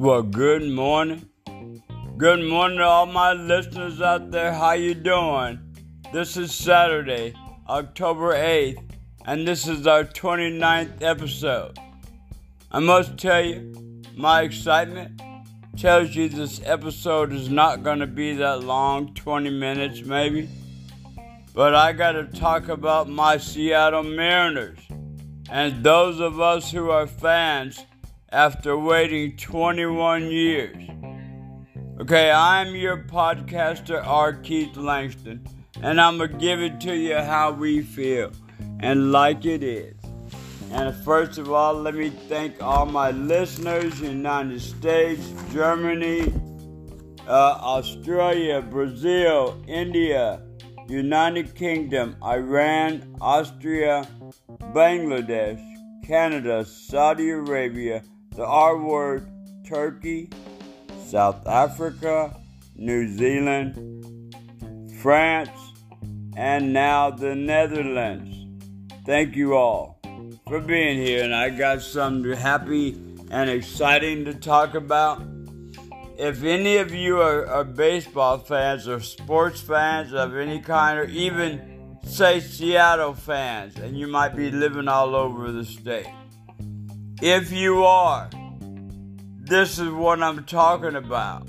Well, good morning. Good morning to all my listeners out there. How you doing? This is Saturday, October 8th, and this is our 29th episode. I must tell you, my excitement tells you this episode is not going to be that long 20 minutes maybe. But I got to talk about my Seattle Mariners and those of us who are fans after waiting 21 years. Okay, I'm your podcaster, R. Keith Langston, and I'm going to give it to you how we feel and like it is. And first of all, let me thank all my listeners United States, Germany, uh, Australia, Brazil, India, United Kingdom, Iran, Austria, Bangladesh, Canada, Saudi Arabia, the R word, Turkey, South Africa, New Zealand, France, and now the Netherlands. Thank you all for being here, and I got something happy and exciting to talk about. If any of you are, are baseball fans or sports fans of any kind, or even say Seattle fans, and you might be living all over the state, if you are, this is what I'm talking about.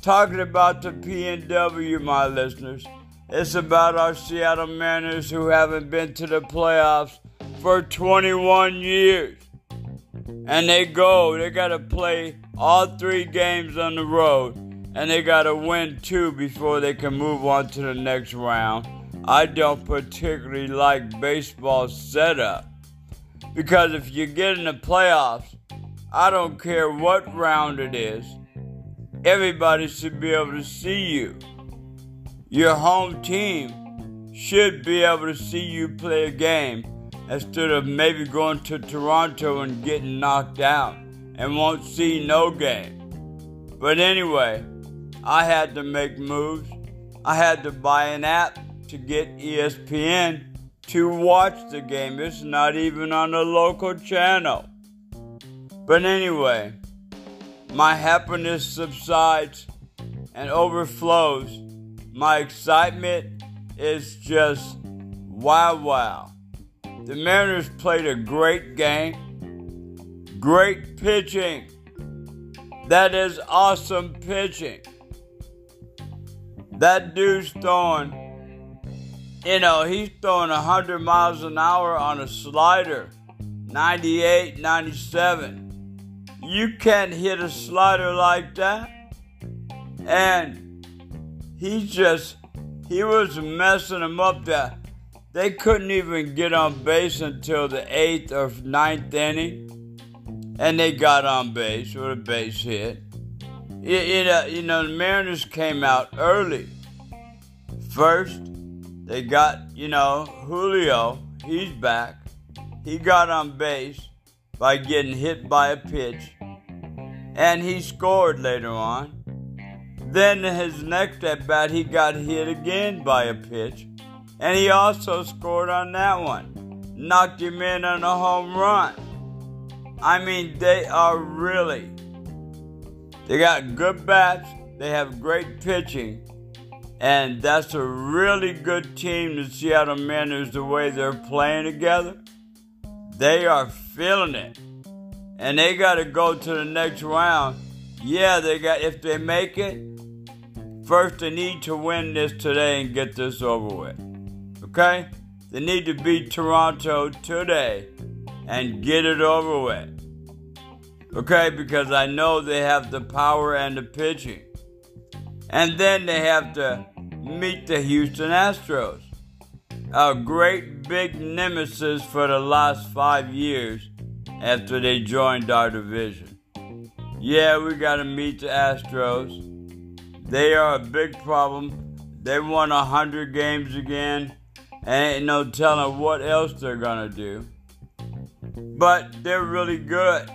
Talking about the PNW, my listeners. It's about our Seattle Mariners who haven't been to the playoffs for 21 years. And they go, they got to play all three games on the road, and they got to win two before they can move on to the next round. I don't particularly like baseball setup because if you get in the playoffs, I don't care what round it is, everybody should be able to see you. Your home team should be able to see you play a game instead of maybe going to Toronto and getting knocked out and won't see no game. But anyway, I had to make moves. I had to buy an app to get ESPN to watch the game. It's not even on a local channel. But anyway, my happiness subsides and overflows. My excitement is just wow wow. The Mariners played a great game, great pitching. That is awesome pitching. That dude's throwing you know, he's throwing 100 miles an hour on a slider, 98, 97. You can't hit a slider like that. And he just, he was messing them up that they couldn't even get on base until the eighth or ninth inning. And they got on base with a base hit. You, you, know, you know, the Mariners came out early. First, they got, you know, Julio, he's back. He got on base by getting hit by a pitch, and he scored later on. Then his next at bat, he got hit again by a pitch, and he also scored on that one. Knocked him in on a home run. I mean, they are really. They got good bats, they have great pitching, and that's a really good team, the Seattle Mariners, the way they're playing together. They are feeling it. And they got to go to the next round. Yeah, they got, if they make it, first they need to win this today and get this over with. Okay? They need to beat Toronto today and get it over with. Okay? Because I know they have the power and the pitching. And then they have to meet the Houston Astros, a great big nemesis for the last five years after they joined our division. Yeah, we got to meet the Astros. They are a big problem. They won 100 games again. And ain't no telling what else they're going to do. But they're really good.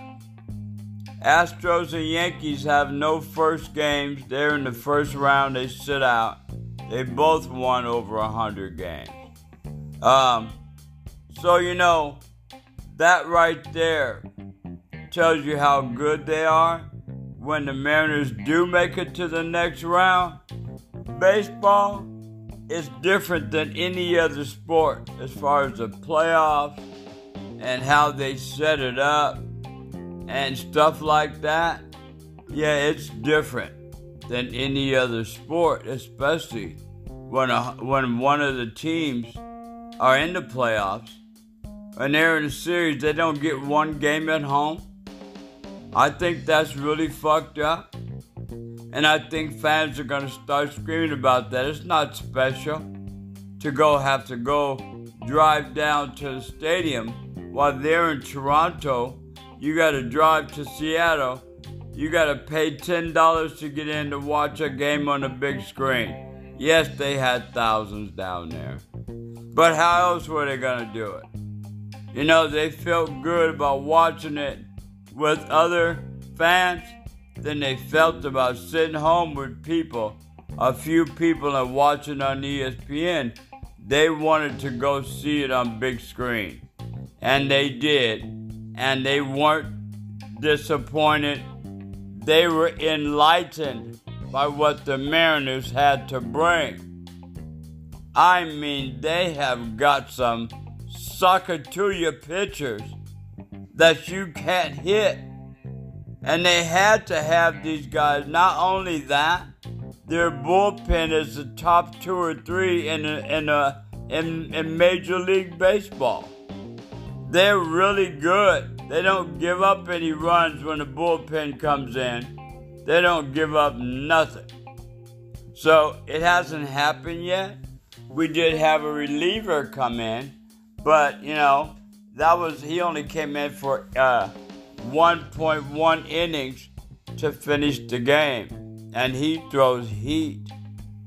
Astros and Yankees have no first games. They're in the first round, they sit out. They both won over 100 games. Um, so, you know, that right there tells you how good they are. when the Mariners do make it to the next round, baseball is different than any other sport as far as the playoffs and how they set it up and stuff like that. Yeah, it's different than any other sport, especially when a, when one of the teams are in the playoffs and they're in a series, they don't get one game at home. I think that's really fucked up. And I think fans are going to start screaming about that. It's not special to go have to go drive down to the stadium while they're in Toronto. You got to drive to Seattle. You got to pay $10 to get in to watch a game on a big screen. Yes, they had thousands down there. But how else were they to do it? You know, they felt good about watching it with other fans than they felt about sitting home with people, a few people, and watching on ESPN. They wanted to go see it on big screen. And they did. And they weren't disappointed. They were enlightened by what the Mariners had to bring. I mean, they have got some your pitchers that you can't hit. And they had to have these guys. Not only that, their bullpen is the top two or three in a, in a in, in Major League Baseball. They're really good. They don't give up any runs when the bullpen comes in. They don't give up nothing. So it hasn't happened yet. We did have a reliever come in, but you know, that was he only came in for uh, 1.1 innings to finish the game, and he throws heat.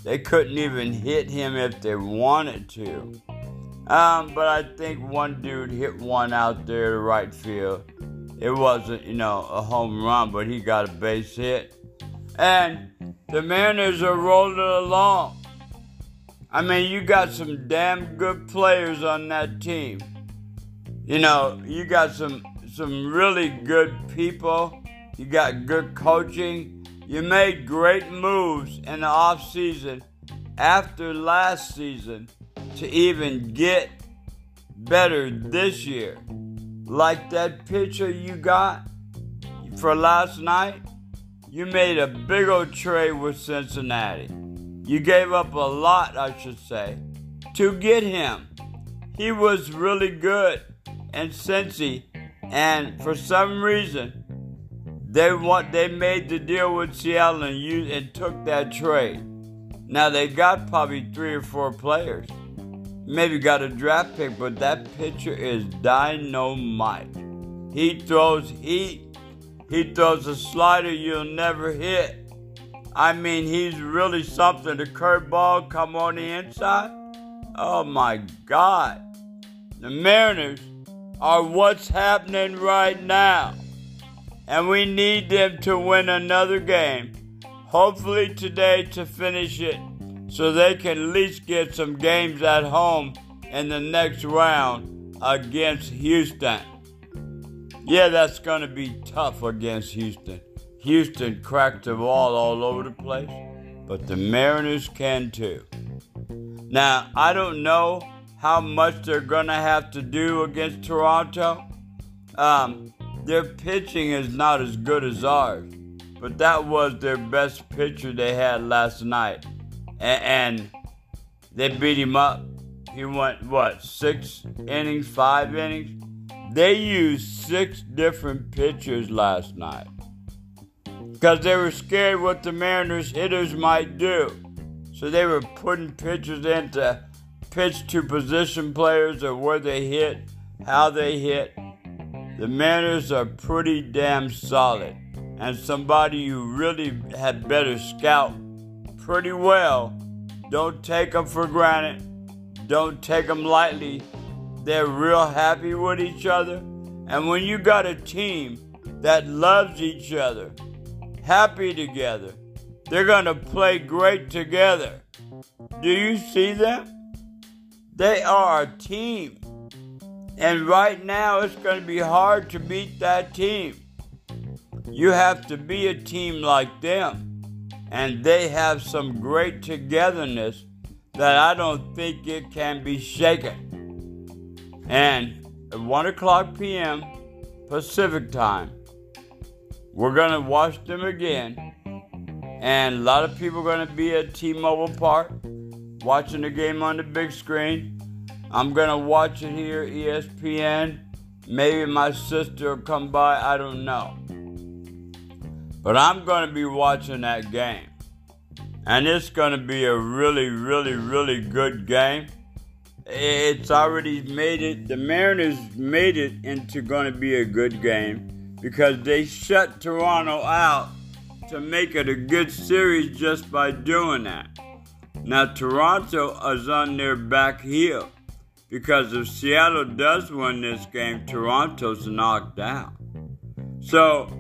They couldn't even hit him if they wanted to. Um, but I think one dude hit one out there to right field. It wasn't, you know, a home run, but he got a base hit. And the Mariners are rolling along. I mean, you got some damn good players on that team. You know, you got some some really good people. You got good coaching. You made great moves in the off season after last season to even get better this year. Like that picture you got for last night, you made a big old trade with Cincinnati. You gave up a lot, I should say, to get him. He was really good and Cincy, and for some reason, they want they made the deal with Seattle and used, and took that trade. Now they got probably three or four players, maybe got a draft pick, but that pitcher is dynamite. He throws heat. He throws a slider you'll never hit. I mean, he's really something. The curveball come on the inside. Oh my God. The Mariners are what's happening right now. And we need them to win another game. Hopefully today to finish it so they can at least get some games at home in the next round against Houston. Yeah, that's going to be tough against Houston. Houston cracked the ball all over the place, but the Mariners can too. Now, I don't know how much they're going to have to do against Toronto. Um, their pitching is not as good as ours, but that was their best pitcher they had last night. And, they beat him up. He went, what, six innings, five innings? They used six different pitchers last night because they were scared what the Mariners hitters might do. So they were putting pitchers into pitch to position players or where they hit, how they hit. The Mariners are pretty damn solid, and somebody you really had better scout pretty well. Don't take them for granted. Don't take them lightly. They're real happy with each other. And when you got a team that loves each other, happy together, they're going to play great together. Do you see them? They are a team. And right now, it's going to be hard to beat that team. You have to be a team like them. And they have some great togetherness that I don't think it can be shaken. And at 1 o'clock p.m. Pacific time, we're going to watch them again. And a lot of people are going to be at T Mobile Park watching the game on the big screen. I'm going to watch it here, ESPN. Maybe my sister will come by, I don't know. But I'm going to be watching that game. And it's going to be a really, really, really good game. It's already made it, the Mariners made it into going to be a good game because they shut Toronto out to make it a good series just by doing that. Now, Toronto is on their back heel because if Seattle does win this game, Toronto's knocked out. So,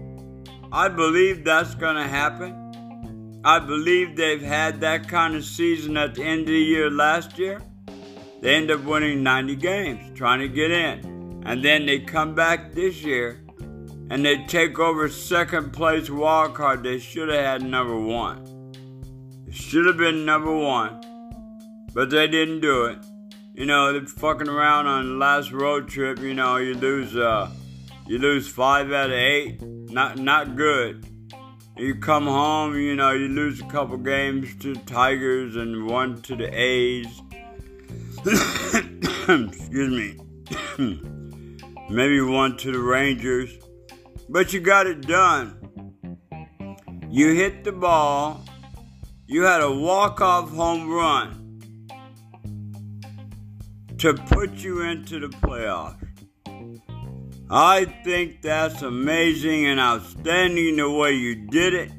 I believe that's going to happen. I believe they've had that kind of season at the end of the year last year. They end up winning 90 games, trying to get in. And then they come back this year and they take over second place wild card. They should have had number one. It should have been number one, but they didn't do it. You know, they're fucking around on the last road trip. You know, you lose, uh, you lose five out of eight. Not, not good. You come home, you know, you lose a couple games to Tigers and one to the A's. Excuse me. Maybe one to the Rangers. But you got it done. You hit the ball. You had a walk-off home run to put you into the playoffs. I think that's amazing and outstanding the way you did it.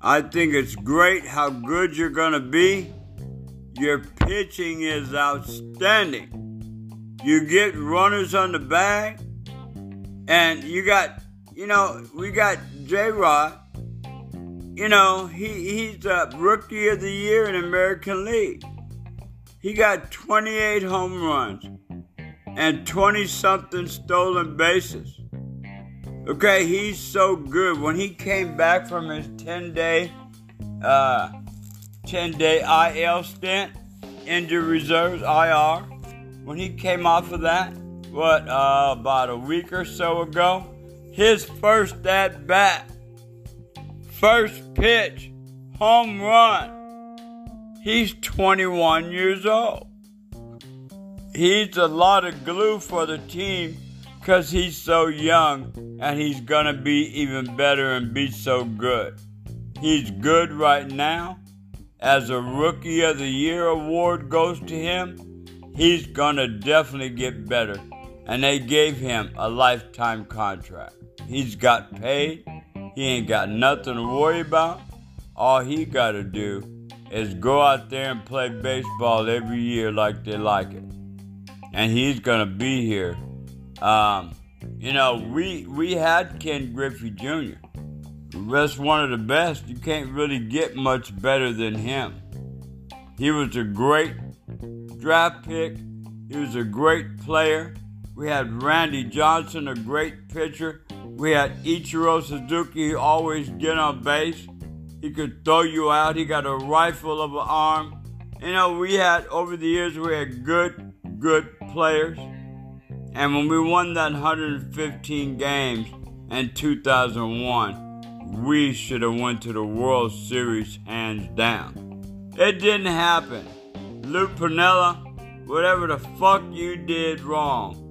I think it's great how good you're going to be. Your pitching is outstanding. You get runners on the bag, and you got, you know, we got J Rod. You know, he, he's a rookie of the year in American League. He got 28 home runs and 20 something stolen bases. Okay, he's so good. When he came back from his 10 day, uh, 10 day IL stint, injured reserves, IR, when he came off of that, what, uh, about a week or so ago, his first at bat, first pitch, home run. He's 21 years old he's a lot of glue for the team because he's so young and he's going to be even better and be so good. He's good right now. As a Rookie of the Year award goes to him, he's going to definitely get better. And they gave him a lifetime contract. He's got paid. He ain't got nothing to worry about. All he got to do is go out there and play baseball every year like they like it and he's gonna be here. Um, you know, we we had Ken Griffey Jr. That's one of the best. You can't really get much better than him. He was a great draft pick. He was a great player. We had Randy Johnson, a great pitcher. We had Ichiro Suzuki, always get on base. He could throw you out. He got a rifle of an arm. You know, we had over the years we had good, good players. And when we won that 115 games in 2001, we should have went to the World Series hands down. It didn't happen. Lou Piniella, whatever the fuck you did wrong.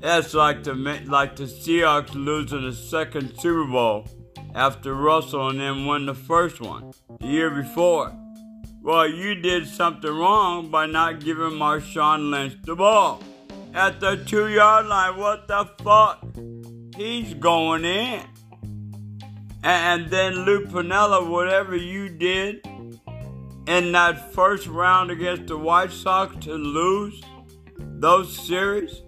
That's like the like the Seahawks losing the second Super Bowl after Russell and then won the first one the year before. Well, you did something wrong by not giving Marshawn Lynch the ball at the two yard line. What the fuck? He's going in. And then Lou Piniella, whatever you did in that first round against the White Sox to lose those series,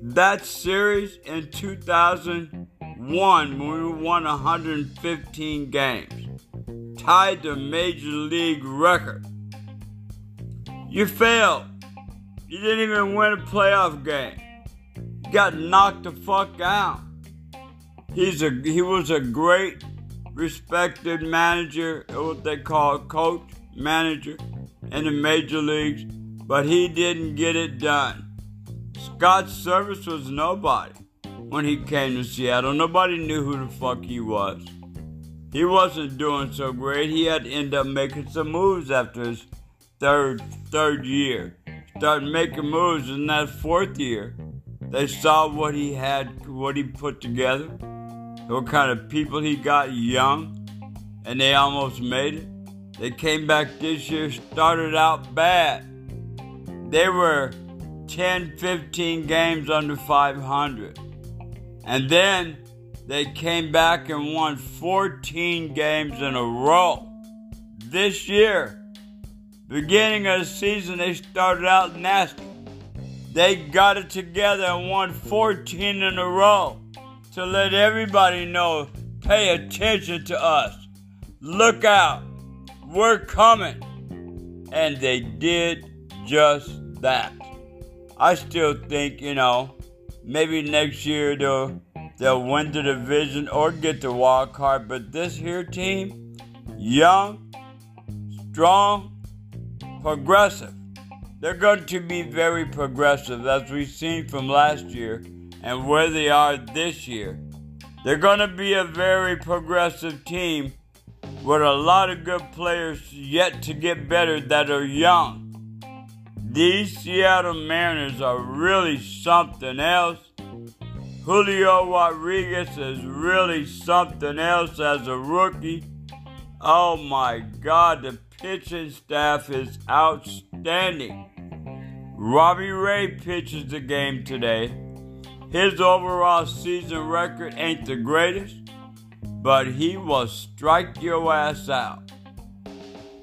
that series in 2001 when we won 115 games tied the major league record. You failed. You didn't even win a playoff game. You got knocked the fuck out. He's a he was a great respected manager, what they call coach, manager in the major leagues, but he didn't get it done. Scott Servais was nobody when he came to Seattle. Nobody knew who the fuck he was. He wasn't doing so great. He had to end up making some moves after his third third year. Started making moves in that fourth year. They saw what he had, what he put together, what kind of people he got young, and they almost made it. They came back this year, started out bad. They were 10, 15 games under 500. And then they came back and won 14 games in a row. This year, beginning of the season, they started out nasty. They got it together and won 14 in a row to let everybody know pay attention to us. Look out. We're coming. And they did just that. I still think, you know, maybe next year they'll they'll win the division or get the wild card. But this here team, young, strong, progressive. They're going to be very progressive, as we've seen from last year and where they are this year. They're going to be a very progressive team with a lot of good players yet to get better that are young. These Seattle Mariners are really something else. Julio Rodriguez is really something else as a rookie. Oh my God, the pitching staff is outstanding. Robbie Ray pitches the game today. His overall season record ain't the greatest, but he will strike your ass out.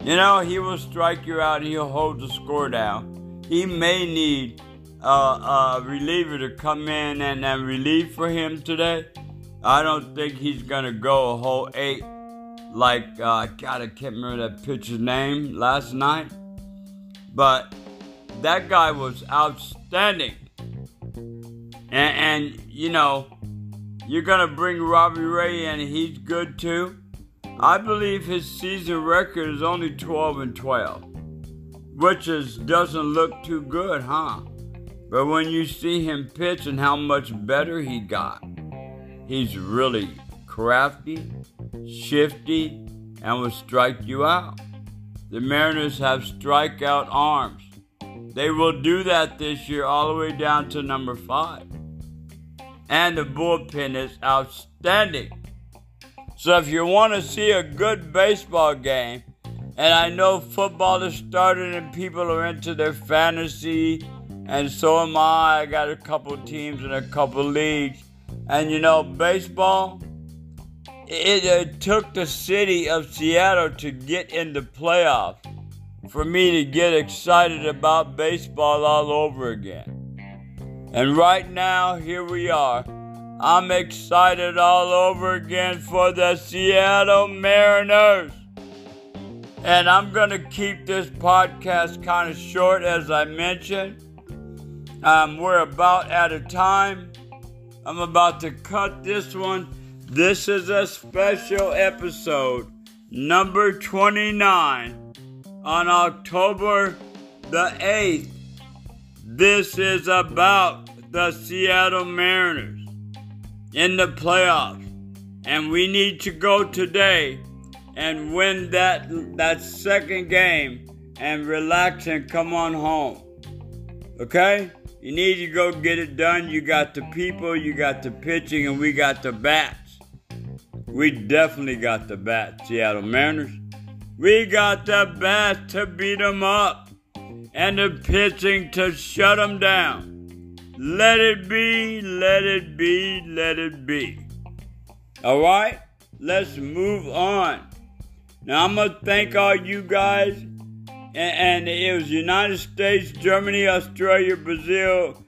You know, he will strike you out and he'll hold the score down. He may need a, a reliever to come in and, and relieve for him today. I don't think he's going to go a whole eight like, uh, God, I can't remember that pitcher's name last night. But that guy was outstanding. And, and you know, you're going to bring Robbie Ray in, he's good too. I believe his season record is only 12 and 12, which is doesn't look too good, huh? But when you see him pitch and how much better he got, he's really crafty, shifty, and will strike you out. The Mariners have strikeout arms. They will do that this year all the way down to number five. And the bullpen is outstanding. So if you want to see a good baseball game, and I know football has started and people are into their fantasy, and so am I. I got a couple teams in a couple leagues. And you know, baseball, it, it took the city of Seattle to get in the playoffs for me to get excited about baseball all over again. And right now, here we are. I'm excited all over again for the Seattle Mariners. And I'm going to keep this podcast kind of short, as I mentioned. Um, we're about out of time. I'm about to cut this one. This is a special episode, number 29 on October the 8th. This is about the Seattle Mariners in the playoffs. And we need to go today and win that that second game and relax and come on home. Okay? You need to go get it done. You got the people, you got the pitching, and we got the bats. We definitely got the bats, Seattle Mariners. We got the bats to beat them up and the pitching to shut them down. Let it be, let it be, let it be. All right, let's move on. Now I'm gonna thank all you guys, and, it was United States, Germany, Australia, Brazil,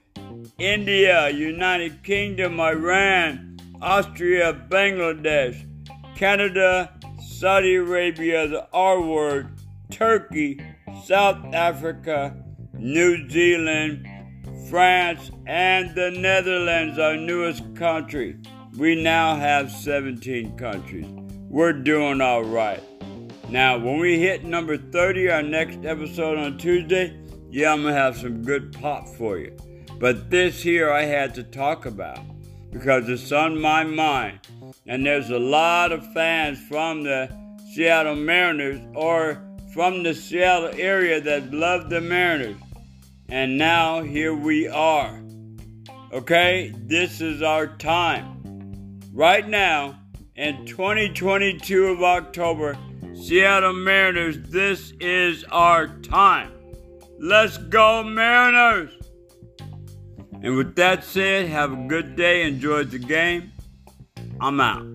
India, United Kingdom, Iran, Austria, Bangladesh, Canada, Saudi Arabia, the R word, Turkey, South Africa, New Zealand, France, and the Netherlands, our newest country. We now have 17 countries. We're doing all right. Now, when we hit number 30, our next episode on Tuesday, yeah, I'm going to have some good pop for you. But this here I had to talk about because it's on my mind. And there's a lot of fans from the Seattle Mariners or from the Seattle area that love the Mariners. And now here we are. Okay, this is our time. Right now, in 2022 of October, Seattle Mariners, this is our time. Let's go, Mariners! And with that said, have a good day. Enjoy the game. I'm out.